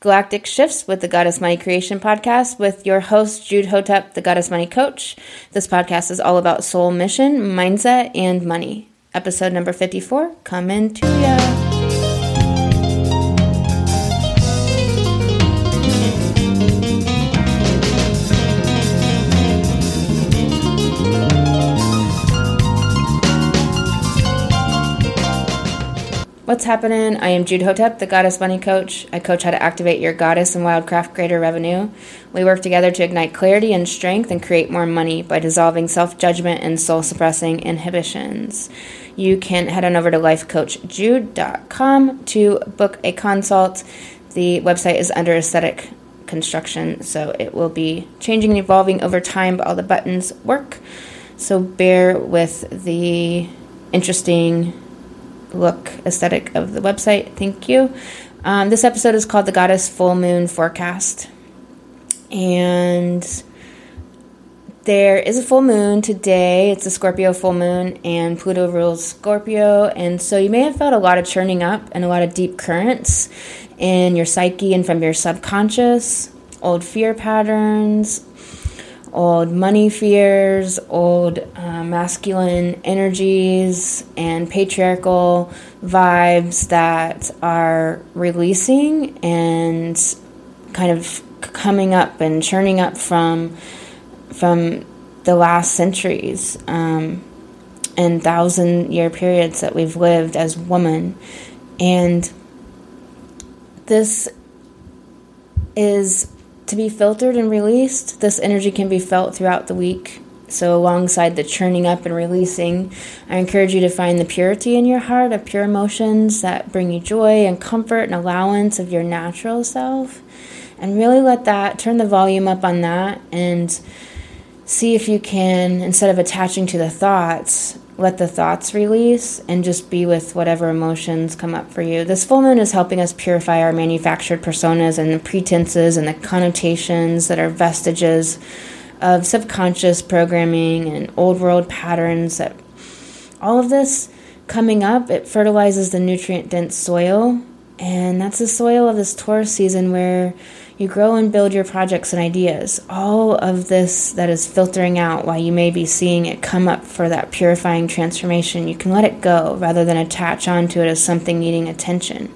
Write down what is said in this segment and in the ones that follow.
Galactic Shifts with the Goddess Money Creation podcast with your host, Jude Hotep, the Goddess Money Coach. This podcast is all about soul mission, mindset, and money. Episode number 54 coming to ya. What's happening? I am Jude Hotep, the Goddess Money Coach. I coach how to activate your goddess and wildcraft greater revenue. We work together to ignite clarity and strength and create more money by dissolving self judgment and soul suppressing inhibitions. You can head on over to lifecoachjude.com to book a consult. The website is under aesthetic construction, so it will be changing and evolving over time, but all the buttons work. So bear with the interesting look aesthetic of the website. Thank you. Um, this episode is called The Goddess Full Moon Forecast. And there is a full moon today. It's a Scorpio full moon, and Pluto rules Scorpio. And so you may have felt a lot of churning up and a lot of deep currents in your psyche and from your subconscious, old fear patterns, old money fears, old uh, masculine energies, and patriarchal vibes that are releasing and kind of coming up and churning up from from the last centuries um, and thousand year periods that we've lived as women. And this is to be filtered and released. This energy can be felt throughout the week. So, alongside the churning up and releasing, I encourage you to find the purity in your heart of pure emotions that bring you joy and comfort and allowance of your natural self. And really let that turn the volume up on that and see if you can, instead of attaching to the thoughts, let the thoughts release and just be with whatever emotions come up for you. This full moon is helping us purify our manufactured personas and pretenses and the connotations that are vestiges of subconscious programming and old world patterns that all of this coming up it fertilizes the nutrient dense soil and that's the soil of this Taurus season where you grow and build your projects and ideas. All of this that is filtering out while you may be seeing it come up for that purifying transformation, you can let it go rather than attach onto it as something needing attention.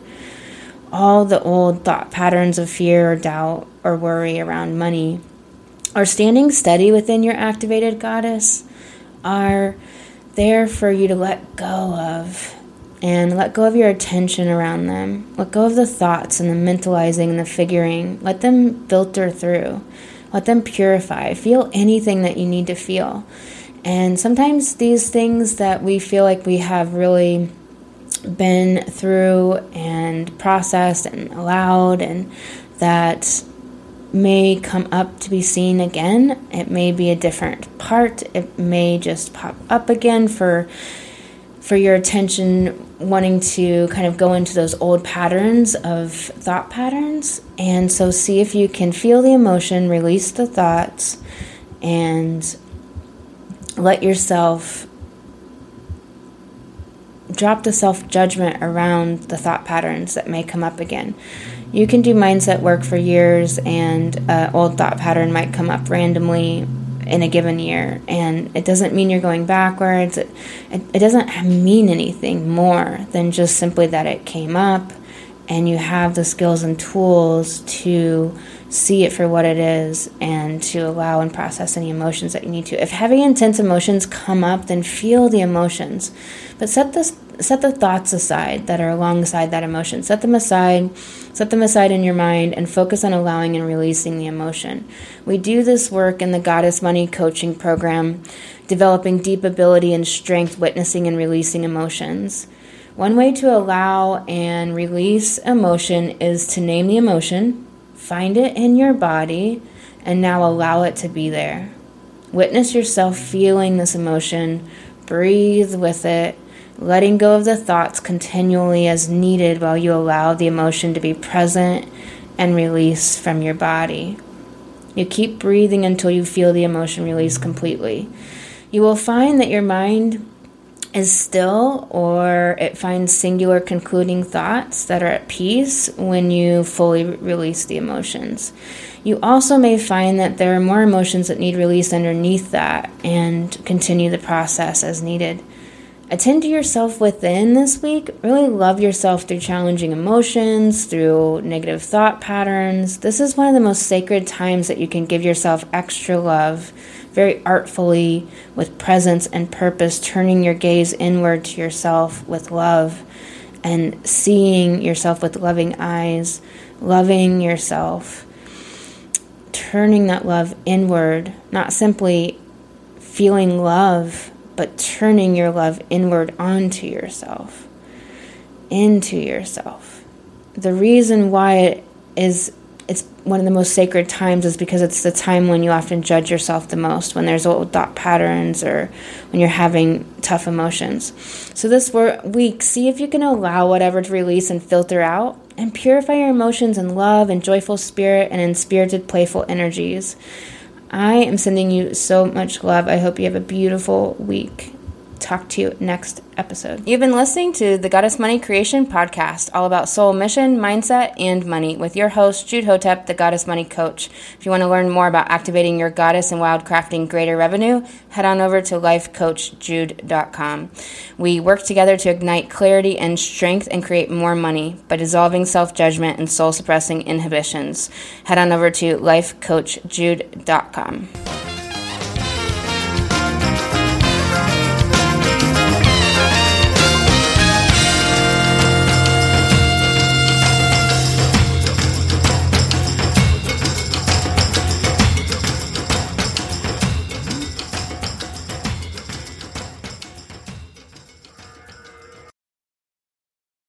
All the old thought patterns of fear or doubt or worry around money are standing steady within your activated goddess, are there for you to let go of and let go of your attention around them. Let go of the thoughts and the mentalizing and the figuring. Let them filter through. Let them purify. Feel anything that you need to feel. And sometimes these things that we feel like we have really been through and processed and allowed, and that may come up to be seen again. It may be a different part. It may just pop up again for for your attention wanting to kind of go into those old patterns of thought patterns. And so, see if you can feel the emotion, release the thoughts, and let yourself drop the self judgment around the thought patterns that may come up again. You can do mindset work for years, and an old thought pattern might come up randomly in a given year and it doesn't mean you're going backwards. It, it, it, doesn't mean anything more than just simply that it came up and you have the skills and tools to see it for what it is and to allow and process any emotions that you need to. If heavy intense emotions come up then feel the emotions. But set this set the thoughts aside that are alongside that emotion set them aside Set them aside in your mind and focus on allowing and releasing the emotion. We do this work in the Goddess Money Coaching Program, developing deep ability and strength witnessing and releasing emotions. One way to allow and release emotion is to name the emotion, find it in your body, and now allow it to be there. Witness yourself feeling this emotion, breathe with it, letting go of the thoughts continually as needed while you allow the emotion to be present and release from your body. You keep breathing until you feel the emotion release completely. You will find that your mind is still or it finds singular concluding thoughts that are at peace when you fully release the emotions. You also may find that there are more emotions that need release underneath that and continue the process as needed. Attend to yourself within this week. Really love yourself through challenging emotions, through negative thought patterns. This is one of the most sacred times that you can give yourself extra love very artfully with presence and purpose, turning your gaze inward to yourself with love and seeing yourself with loving eyes, loving yourself, turning that love inward, not simply feeling love, but turning your love inward onto yourself, into yourself. The reason why it is it's one of the most sacred times is because it's the time when you often judge yourself the most, when there's old thought patterns or when you're having tough emotions. So, this week, see if you can allow whatever to release and filter out and purify your emotions in love and joyful spirit and in spirited, playful energies. I am sending you so much love. I hope you have a beautiful week talk to you next episode. You've been listening to the Goddess Money Creation podcast, all about soul mission, mindset, and money, with your host, Jude Hotep, the Goddess Money Coach. If you want to learn more about activating your goddess and wildcrafting greater revenue, head on over to lifecoachjude.com. We work together to ignite clarity and strength and create more money by dissolving self judgment and soul suppressing inhibitions. Head on over to lifecoachjude.com.